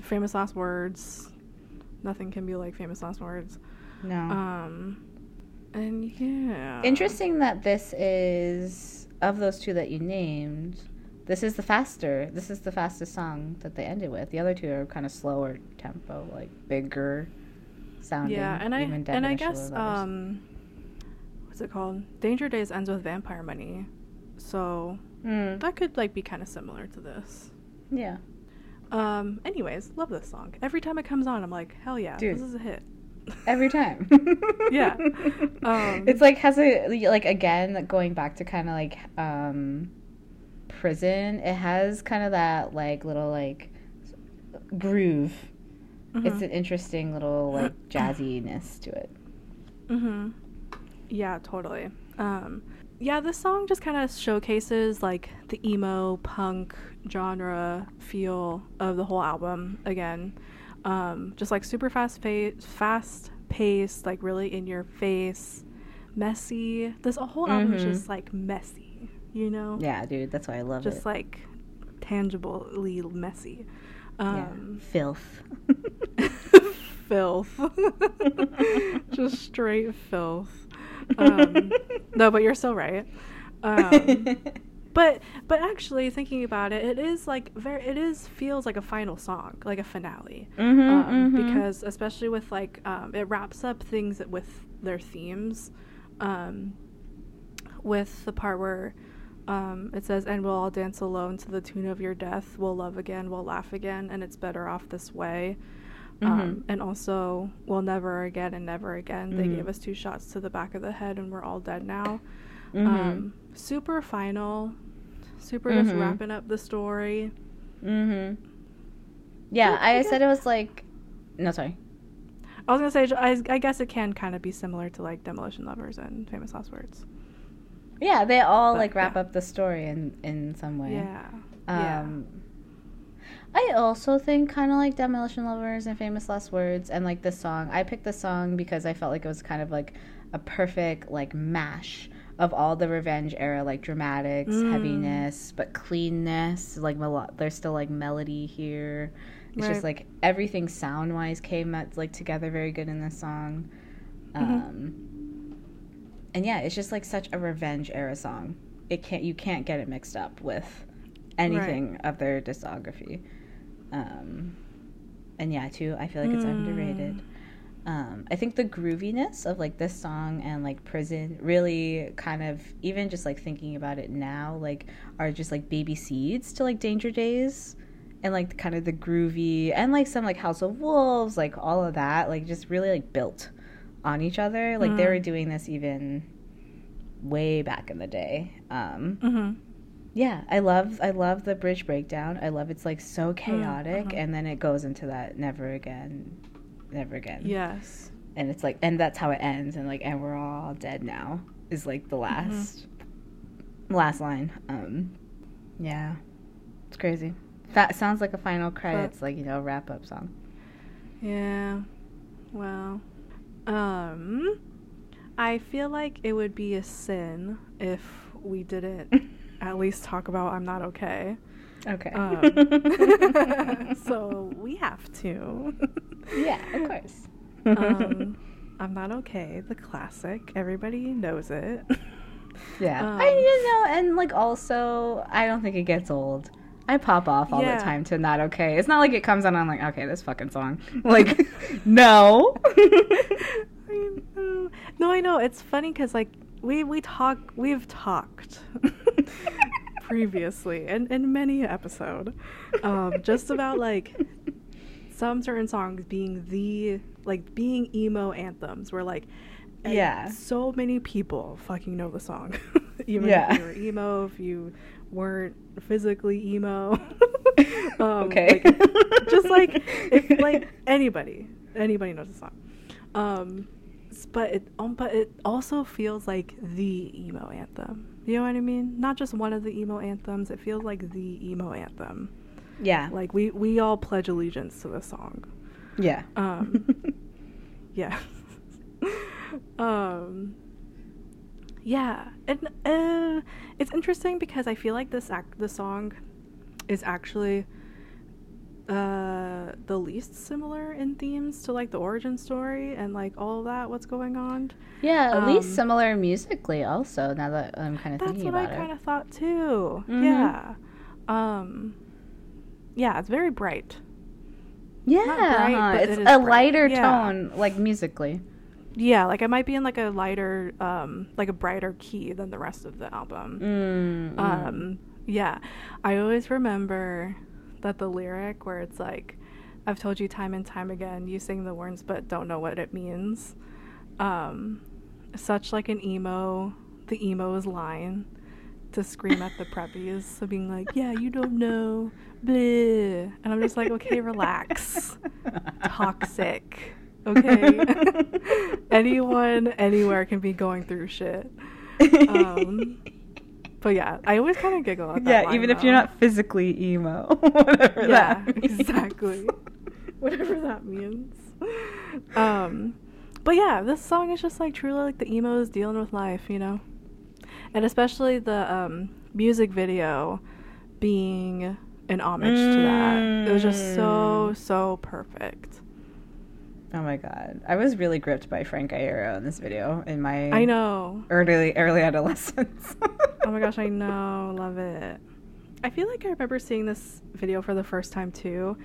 Famous Last Words. Nothing can be like Famous Last Words. no. Um, and yeah. Interesting that this is of those two that you named. This is the faster. This is the fastest song that they ended with. The other two are kind of slower tempo, like bigger sounding. Yeah, and I and I guess um, what's it called? Danger Days ends with Vampire Money, so Mm, that could like be kind of similar to this. yeah. Um, anyways, love this song. Every time it comes on, I'm like, hell yeah, Dude. this is a hit. Every time. Yeah. Um, it's like has a like again going back to kind of like um prison. It has kind of that like little like groove. It's Mhm. an interesting little like jazziness to it. Mm-hmm. Yeah, totally. Um, yeah, this song just kind of showcases like the emo punk genre feel of the whole album again. Um, just like super fast fa- fast paced, like really in your face, messy. This whole album is Mhm. just like messy, you know? Yeah, dude, that's why I love Just it. Just like tangibly messy. yeah. Um, filth. filth. Just straight filth. Um, no, but you're so right. Um, but but actually thinking about it, it is like very it is feels like a final song, like a finale. Mhm, um, mhm. Because especially with like um, it wraps up things with their themes. Um, with the part where Um, it says, "And we'll all dance alone to the tune of your death. We'll love again. We'll laugh again, and it's better off this way." Um, Mhm. and also, "We'll never again and never again." They Mhm. gave us two shots to the back of the head, and we're all dead now. Mhm. Um, super final, super just Mhm. wrapping up the story. Mhm. Yeah, Yeah, I I said it was like. No, sorry. I was gonna say, I, I guess it can kind of be similar to like Demolition Lovers and Famous Last Words. Yeah, they all But, like wrap yeah. up the story in in some way. Yeah. yeah. I also think kind of like Demolition Lovers and Famous Last Words and like this song. I picked this song because I felt like it was kind of like a perfect like mash of all the revenge era like dramatics, Mm. heaviness, but cleanness. Like melo- there's still like melody here. It's just like everything sound wise came at, like together very good in this song. Mhm. Um, and yeah, it's just like such a revenge era song. It can't you can't get it mixed up with anything of their discography. Um, and yeah, too, I feel like it's Mm. underrated. Um, I think the grooviness of like this song and like Prison really kind of even just like thinking about it now like are just like baby seeds to like Danger Days and like kind of the groovy and like some like House of Wolves like all of that like just really like built on each other like they Mm. were doing this even way back in the day. Um, Mm-hmm. Yeah, I love I love the bridge breakdown. I love it's like so chaotic uh-huh. and then it goes into that never again never again. Yes. And it's like and that's how it ends and like and we're all dead now is like the Mm-hmm. last last line. Um yeah. It's crazy. That sounds like a final credits like, you know, wrap up song. Yeah. Well, um, I feel like it would be a sin if we didn't at least talk about I'm not okay. Okay. Um, so we have to. yeah, of course. um, I'm not okay. The classic. Everybody knows it. Yeah. Um, I you know, and like also I don't think it gets old. I pop off all Yeah. the time to not okay. It's not like it comes on I'm like, okay, this fucking song. Like no. I know. No, I know. It's funny because like we we talk we've talked previously and in many episode um, just about like some certain songs being the like being emo anthems where like Yeah. so many people fucking know the song even Yeah. if you were emo if you weren't physically emo um, okay. like, just like if like anybody anybody knows the song um but it um, but it also feels like the emo anthem. You know what i mean? Not just one of the emo anthems it feels like the emo anthem. Yeah. like we we all pledge allegiance to the song. Yeah. um yeah. Um yeah and uh, it's interesting because i feel like this act the song is actually uh the least similar in themes to like the origin story and like all that what's going on yeah, at um, least similar musically also, now that I'm kind of thinking. that's what i kind of thought too Mhm. yeah um yeah it's very bright Yeah, bright, huh? but it it's is a bright. lighter Yeah. tone, like musically. yeah like it might be in like a lighter um like a brighter key than the rest of the album Mm, mm. Um, yeah, I always remember that the lyric where it's like, "I've told you time and time again, you sing the words but don't know what it means." Um, such like an emo, the emo's line to scream at the preppies, so being like, "Yeah, you don't know," bleh. and I'm just like, "Okay, relax." Toxic. Okay. Anyone, anywhere can be going through shit. Um, But yeah, I always kind of giggle at that. yeah, line, even if you're not physically emo, whatever Yeah, exactly. Whatever that means. Um, but yeah, this song is just like truly like the emos dealing with life, you know, and especially the um, music video being an homage to that. It was just so Mm. so perfect. Oh my god, I was really gripped by Frank Iero in this video in my I know. early early adolescence. Oh my gosh, I know. Love it. I feel like I remember seeing this video for the first time too.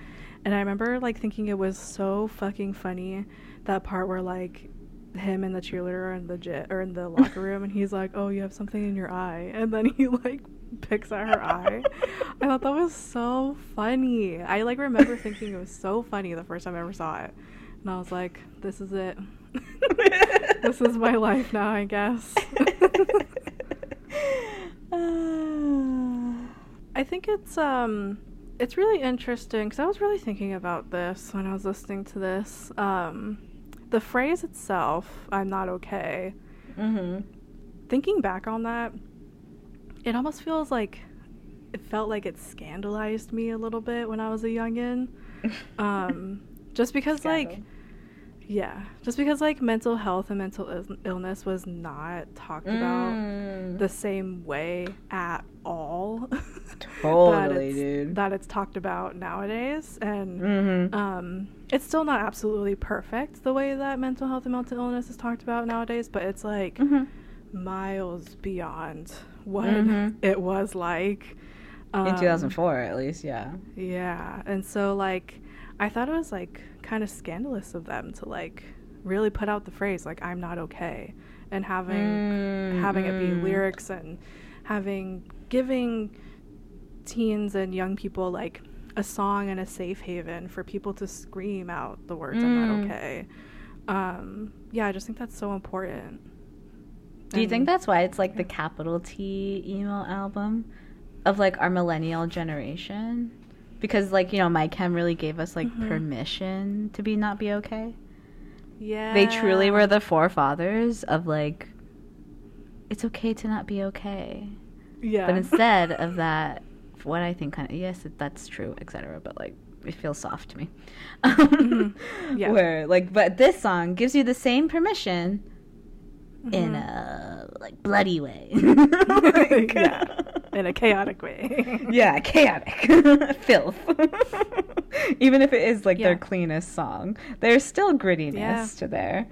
And I remember like thinking it was so fucking funny that part where like him and the cheerleader in the jet or in the locker room, and he's like, "Oh, you have something in your eye," and then he like picks at her eye. I thought that was so funny. I like remember thinking it was so funny the first time I ever saw it, and I was like, "This is it. this is my life now, I guess." I think it's um it's really interesting because I was really thinking about this when I was listening to this. Um, the phrase itself, "I'm not okay." mm-hmm. Thinking back on that, it almost feels like it felt like it scandalized me a little bit when I was a youngin. Um, just because like Scandal. Yeah, just because like mental health and mental Ill- illness was not talked about Mm. the same way at all. Totally, that it's, dude. That it's talked about nowadays, and Mm-hmm. um, it's still not absolutely perfect the way that mental health and mental illness is talked about nowadays. But it's like mm-hmm. miles beyond what Mhm. it was like In um, 2004, at least, yeah. Yeah, and so like I thought it was like kind of scandalous of them to like really put out the phrase like I'm not okay and having having it be lyrics and having giving teens and young people like a song and a safe haven for people to scream out the words I'm Mm. not okay. Um yeah, I just think that's so important. Do you think that's why it's like the capital T emo album of like our millennial generation? Because like, you know, My Chem really gave us like Mhm. permission to be not be okay. Yeah. They truly were the forefathers of like it's okay to not be okay. Yeah. But instead of that, what I think kind of yes, that's true, etc. But like it feels soft to me. Mhm. Yeah. Where like, but this song gives you the same permission in Mhm. a like bloody way. yeah. In a chaotic way. yeah, chaotic filth. Even if it is like their cleanest song, there's still grittiness Yeah. to there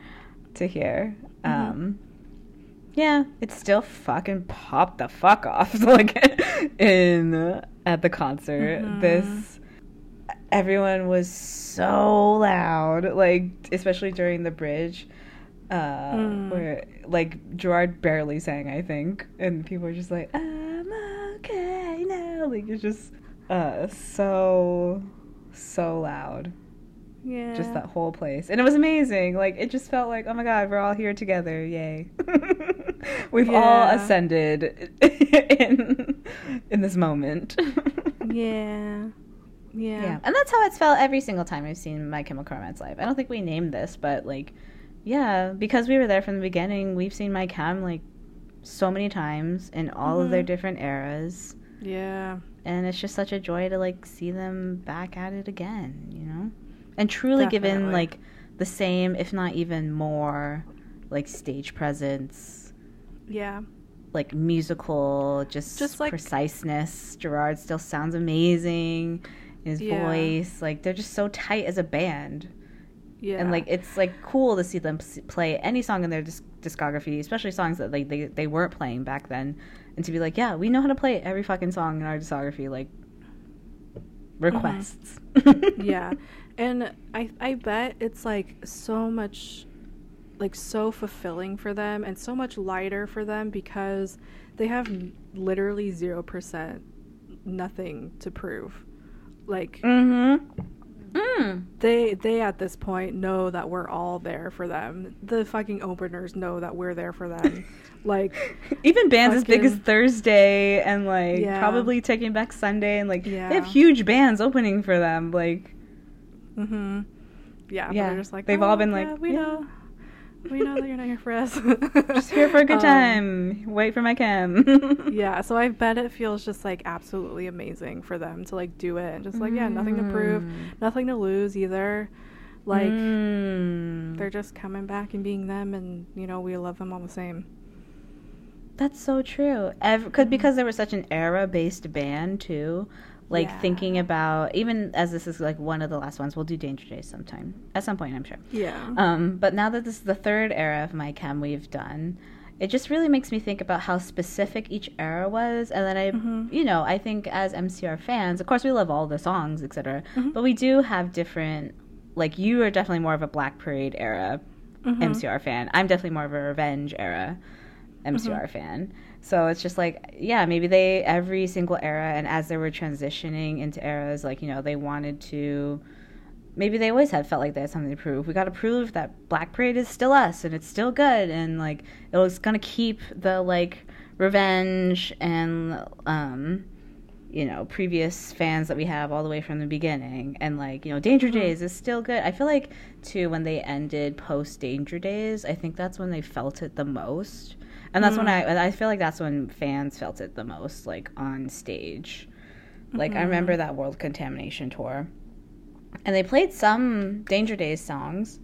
to hear. Mhm. Um, yeah, it still fucking popped the fuck off like in at the concert. Mhm. This everyone was so loud, like especially during the bridge. Uh, Mm. where like Gerard barely sang, I think, and people were just like, "I'm okay now." Like it's just uh so so loud. Yeah. just that whole place. And it was amazing. Like it just felt like oh my god we're all here together. Yay. We've all ascended in in this moment. Yeah. Yeah. yeah. And that's how it's felt every single time i've seen my chemical romance live. I don't think we named this but like yeah because we were there from the beginning we've seen my chem like so many times in all of their Mhm. different eras Yeah. and it's just such a joy to like see them back at it again you know and truly given like the same if not even more like stage presence Yeah. like musical just Just, like- preciseness gerard still sounds amazing his Yeah. voice like they're just so tight as a band Yeah. and like it's like cool to see them play any song in their disc- discography especially songs that like they, they weren't playing back then and to be like yeah we know how to play every fucking song in our discography like requests yeah. And I I bet it's like so much like so fulfilling for them and so much lighter for them because they have literally 0% nothing to prove. Like mm-hmm mm. they they at this point know that we're all there for them. The fucking openers know that we're there for them. like even bands as big as thursday and like Yeah. probably taking back sunday and like they have huge bands opening for them like mm-hmm. Yeah, Yeah, they're just like they've all "Oh, been yeah, like, we yeah." know we know that you're not here for us. just here for a good Um, time wait for my chem yeah, so I bet it feels just like absolutely amazing for them to like do it and just like yeah, nothing to prove, Mm. nothing to lose either. Like Mm. they're just coming back and being them and you know, we love them all the same. That's so true. Cause, because they were such an era-based band too. Like Yeah. thinking about even as this is like one of the last ones, we'll do Danger Days sometime at some point, I'm sure. Yeah. Um, but now that this is the third era of my chem we've done, it just really makes me think about how specific each era was, and then I, Mhm. you know, I think as MCR fans, of course, we love all the songs, etc. Mhm. But we do have different. Like you are definitely more of a Black Parade era Mhm. MCR fan. I'm definitely more of a Revenge era MCR fan. So it's just like, yeah, maybe they every single era, and as they were transitioning into eras, like you know, they wanted to. Maybe they always had felt like they had something to prove. We got to prove that Black Parade is still us, and it's still good, and like it was gonna keep the like revenge and um, you know, previous fans that we have all the way from the beginning, and like you know, Danger Mhm. Days is still good. I feel like too when they ended post Danger Days, I think that's when they felt it the most, and that's when Mm. I I feel like that's when fans felt it the most, like on stage. Like I Mhm. remember that World Contamination tour, and they played some Danger Days songs,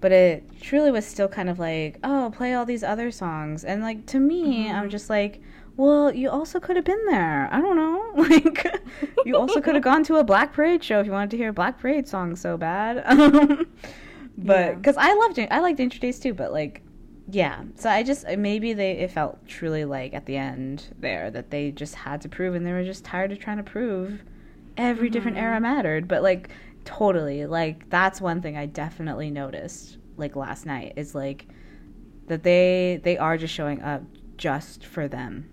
but it truly was still kind of like, oh, play all these other songs, and like to me, I'm Mhm. just like. Well, you also could have been there. I don't know. Like, you also could have gone to a Black Parade show if you wanted to hear a Black Parade song so bad. Um, but Yeah. because I loved it, I liked Danger Days too. But like, yeah. So I just maybe they it felt truly like at the end there that they just had to prove, and they were just tired of trying to prove every different Mhm. era mattered. But like, totally, like that's one thing I definitely noticed like last night is like that they they are just showing up just for them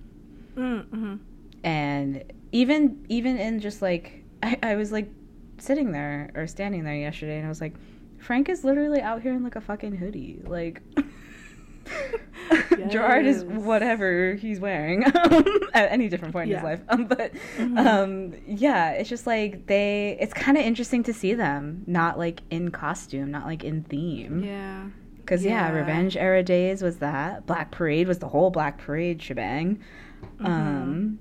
Mm-hmm. and even even in just like I, I was like sitting there or standing there yesterday and I was like Frank is literally out here in like a fucking hoodie like Gerard is whatever he's wearing at any different point in his life um, but Mhm. um yeah it's just like they it's kind of interesting to see them not like in costume not like in theme Yeah. because yeah. Yeah. Revenge era days was that. Black Parade was the whole Black Parade shebang. Mm-hmm. Um,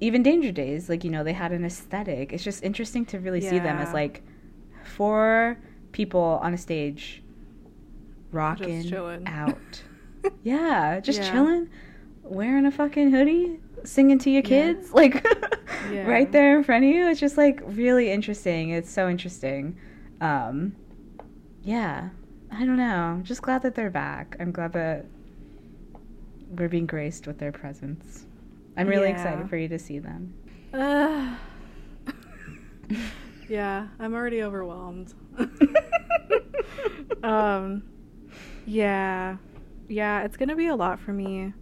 even Danger Days, like you know, they had an aesthetic. It's just interesting to really see them as like four people on a stage, rocking out. yeah, just Yeah. chilling, wearing a fucking hoodie, singing to your Yeah. kids, like Yeah. right there in front of you. It's just like really interesting. It's so interesting. Um, yeah, I don't know. I'm just glad that they're back. I'm glad that we're being graced with their presence. I'm really Yeah. excited for you to see them. Uh, yeah, I'm already overwhelmed. um, yeah, yeah, it's gonna be a lot for me.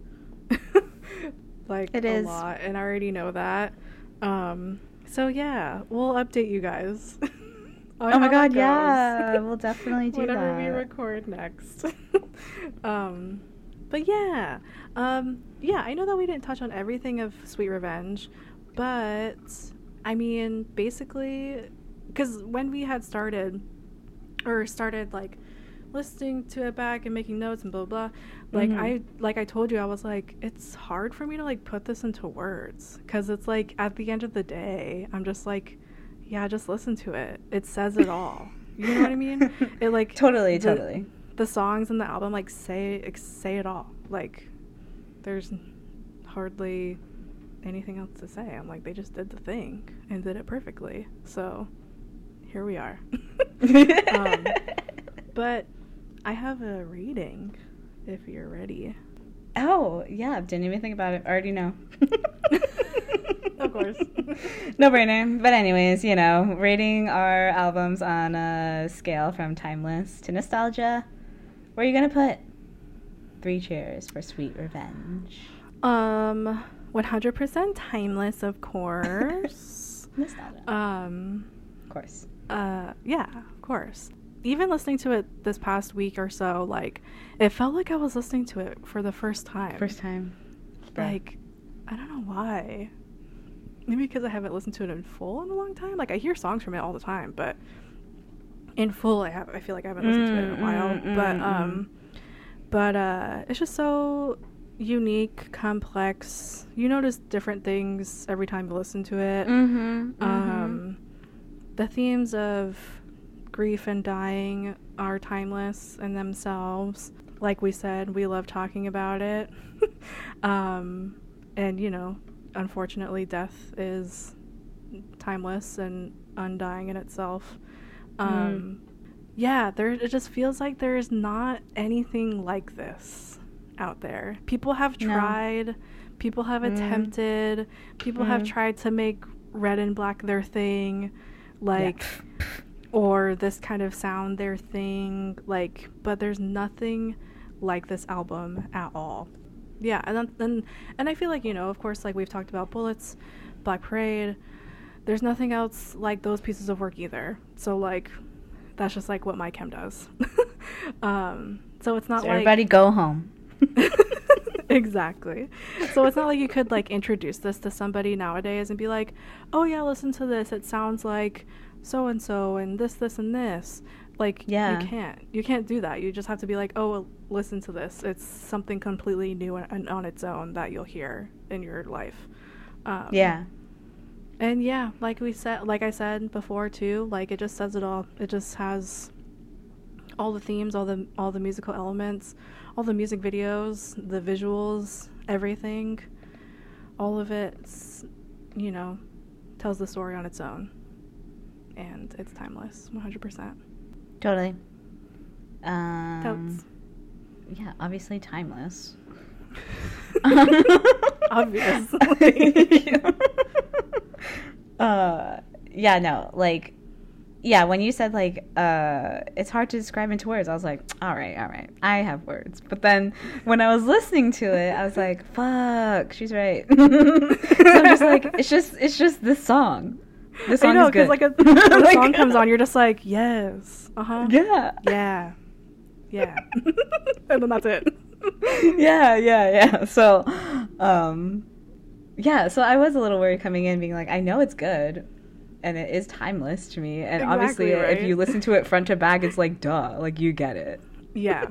like It a is. lot, and I already know that. Um, so yeah, we'll update you guys. oh my god, yeah, we'll definitely do whenever that. we record next. um, but yeah, um, yeah, I know that we didn't touch on everything of Sweet Revenge, but I mean, basically, because when we had started, or started like listening to it back and making notes and blah blah, like Mhm. I like I told you, I was like, it's hard for me to like put this into words because it's like at the end of the day, I'm just like, yeah, just listen to it. It says it all. You know what I mean? It like totally, the- totally. the songs in the album like say say it all. Like there's hardly anything else to say. I'm like they just did the thing and did it perfectly. So here we are. um, but I have a reading if you're ready. oh yeah, didn't even think about it. Already know. Of course. no brainer. But anyways, you know, rating our albums on a scale from timeless to nostalgia. Where are you gonna put? Three cheers for Sweet Revenge. Um 100% timeless of course. Nostalgia. um of course. Uh, yeah, of course. Even listening to it this past week or so, like, it felt like I was listening to it for the first time. First time. Like, I don't know why. Maybe because I haven't listened to it in full in a long time. Like, I hear songs from it all the time, but in full, I have. I feel like I haven't listened to it in a Mm, while. mm, but mm, um, but uh, it's just so unique, complex. You notice different things every time you listen to it. Mm-hmm. Um, the themes of grief and dying are timeless in themselves. Like we said, we love talking about it. um, and, you know, unfortunately, death is timeless and undying in itself. Um, Yeah, there it just feels like there's not anything like this out there. People have No. tried, people have Mm. attempted, people have Mm. tried to make red and black their thing. Like or this kind of sound their thing like but there's nothing like this album at all yeah and then and, and i feel like you know of course like we've talked about bullets black parade there's nothing else like those pieces of work either so like that's just like what my chem does um so it's not So like everybody go home. exactly. So it's not like you could like introduce this to somebody nowadays and be like, "Oh yeah, listen to this. It sounds like so and so and this this and this." Like Yeah. you can't. You can't do that. You just have to be like, "Oh, well, listen to this. It's something completely new and, on its own that you'll hear in your life." Um, Yeah. and yeah, like we said, like I said before too, like it just says it all. It just has all the themes, all the all the musical elements, all the music videos, the visuals, everything. All of it, you know, tells the story on its own, and it's timeless, one hundred percent. Totally. Um, Totes. yeah, obviously timeless. Obviously. uh, yeah, no, like, yeah, when you said like, uh, it's hard to describe into words, I was like, all right, all right, I have words. But then when I was listening to it, I was like, fuck, she's right. so I'm just like, it's just, it's just this song. This song I know, is good. like a, when a song comes on, you're just like, yes, uh huh, yeah. yeah, yeah, and then that's it. yeah, yeah, yeah. So, um, yeah. So I was a little worried coming in, being like, I know it's good, and it is timeless to me. And obviously, Exactly, if you listen to it front to back, it's like, duh, like you get it. Yeah.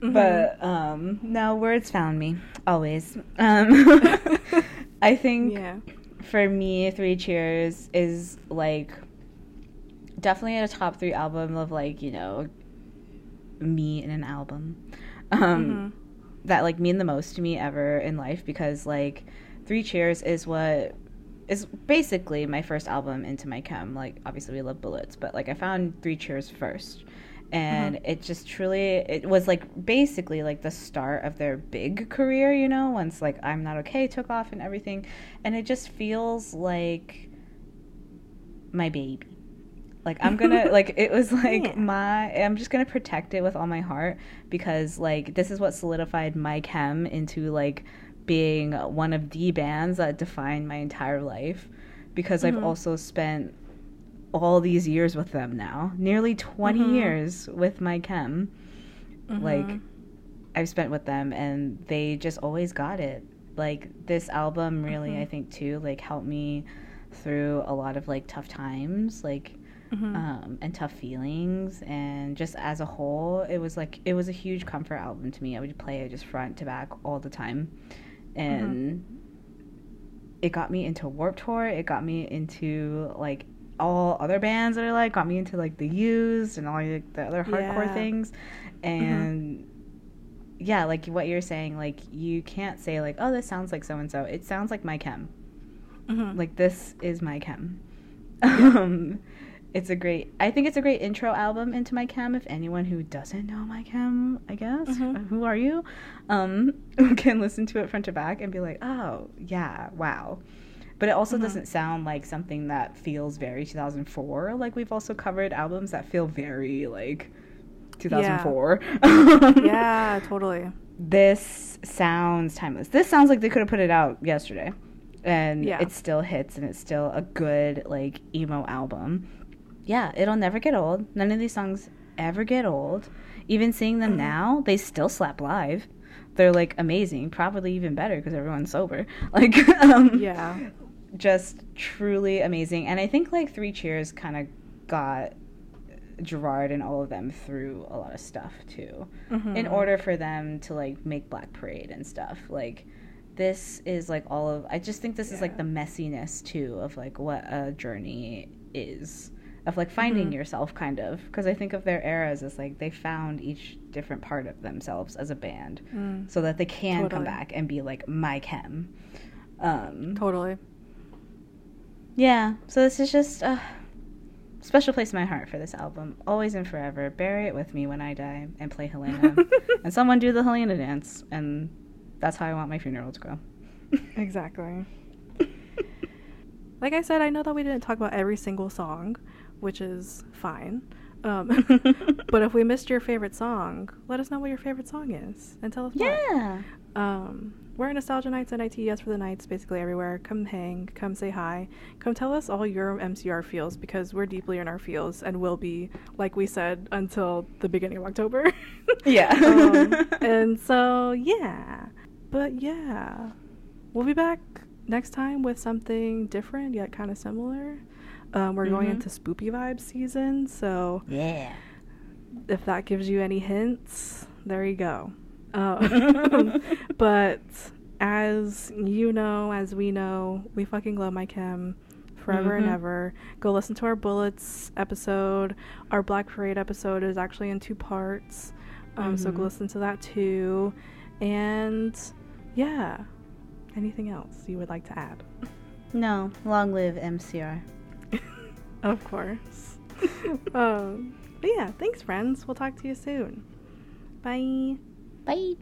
Mhm. But um, no, words found me always. Um, I think yeah. For me, Three Cheers is like definitely a top three album of like you know me in an album. Um, Mhm. that like mean the most to me ever in life because like Three Cheers is what is basically my first album into my chem. Like obviously we love bullets, but like I found Three Cheers first. And it just truly it was like basically like the start of their big career, you know, once like I'm not okay took off and everything. And it just feels like my baby. Like I'm gonna like it was like Yeah. my I'm just gonna protect it with all my heart because like this is what solidified my chem into like being one of the bands that defined my entire life because I've Mhm. also spent all these years with them now nearly 20 Mhm. years with my chem like Mhm. I've spent with them and they just always got it. Like this album really Mhm. I think too like helped me through a lot of like tough times like Mhm. um and tough feelings and just as a whole it was like it was a huge comfort album to me. I would play it just front to back all the time. And it got me into Warped Tour, it got me into like all other bands that I like, got me into like the used and all like the other hardcore Yeah. things. And yeah, like what you're saying, like you can't say like, oh, this sounds like so and so. It sounds like my chem. Mhm. Like this is my chem. Um, it's a great. I think it's a great intro album into my chem. If anyone who doesn't know my chem, I guess, Mhm. who are you, um, can listen to it front to back and be like, oh yeah, wow. But it also Mhm. doesn't sound like something that feels very 2004. Like we've also covered albums that feel very like 2004. yeah, totally. this sounds timeless. This sounds like they could have put it out yesterday. And Yeah. it still hits and it's still a good like emo album. Yeah, it'll never get old. None of these songs ever get old. Even seeing them Mhm. now, they still slap live. They're like amazing, probably even better because everyone's sober. Like um Yeah. Just truly amazing. And I think like Three Cheers kind of got Gerard and all of them through a lot of stuff too Mhm. in order for them to like make Black Parade and stuff. Like this is like all of I just think this is like the messiness too of like what a journey is of like finding Mhm. yourself kind of because I think of their eras as like they found each different part of themselves as a band Mm, so that they can come back and be like my chem. Um totally. Yeah, so this is just a special place in my heart for this album. Always and forever. Bury it with me when I die and play Helena. and someone do the Helena dance. And that's how I want my funeral to go. Exactly. Like I said, I know that we didn't talk about every single song, which is fine. Um, but if we missed your favorite song, let us know what your favorite song is and tell us. Yeah. Um, we're Nostalgia Nights at ITES for the nights, basically everywhere. Come hang, come say hi, come tell us all your MCR feels because we're deeply in our feels and will be, like we said, until the beginning of October. Yeah. um, and so, yeah. But yeah, we'll be back next time with something different yet kind of similar. Um, we're going Mhm. into spoopy vibes season, so yeah. if that gives you any hints, there you go. Uh, but as you know, as we know, we fucking love My Chem forever and Mhm. ever. Go listen to our bullets episode. Our Black Parade episode is actually in two parts, um, so go Mhm. listen to that too. And yeah, anything else you would like to add? No, long live MCR. Of course. um, but yeah, thanks, friends. We'll talk to you soon. Bye. Bye.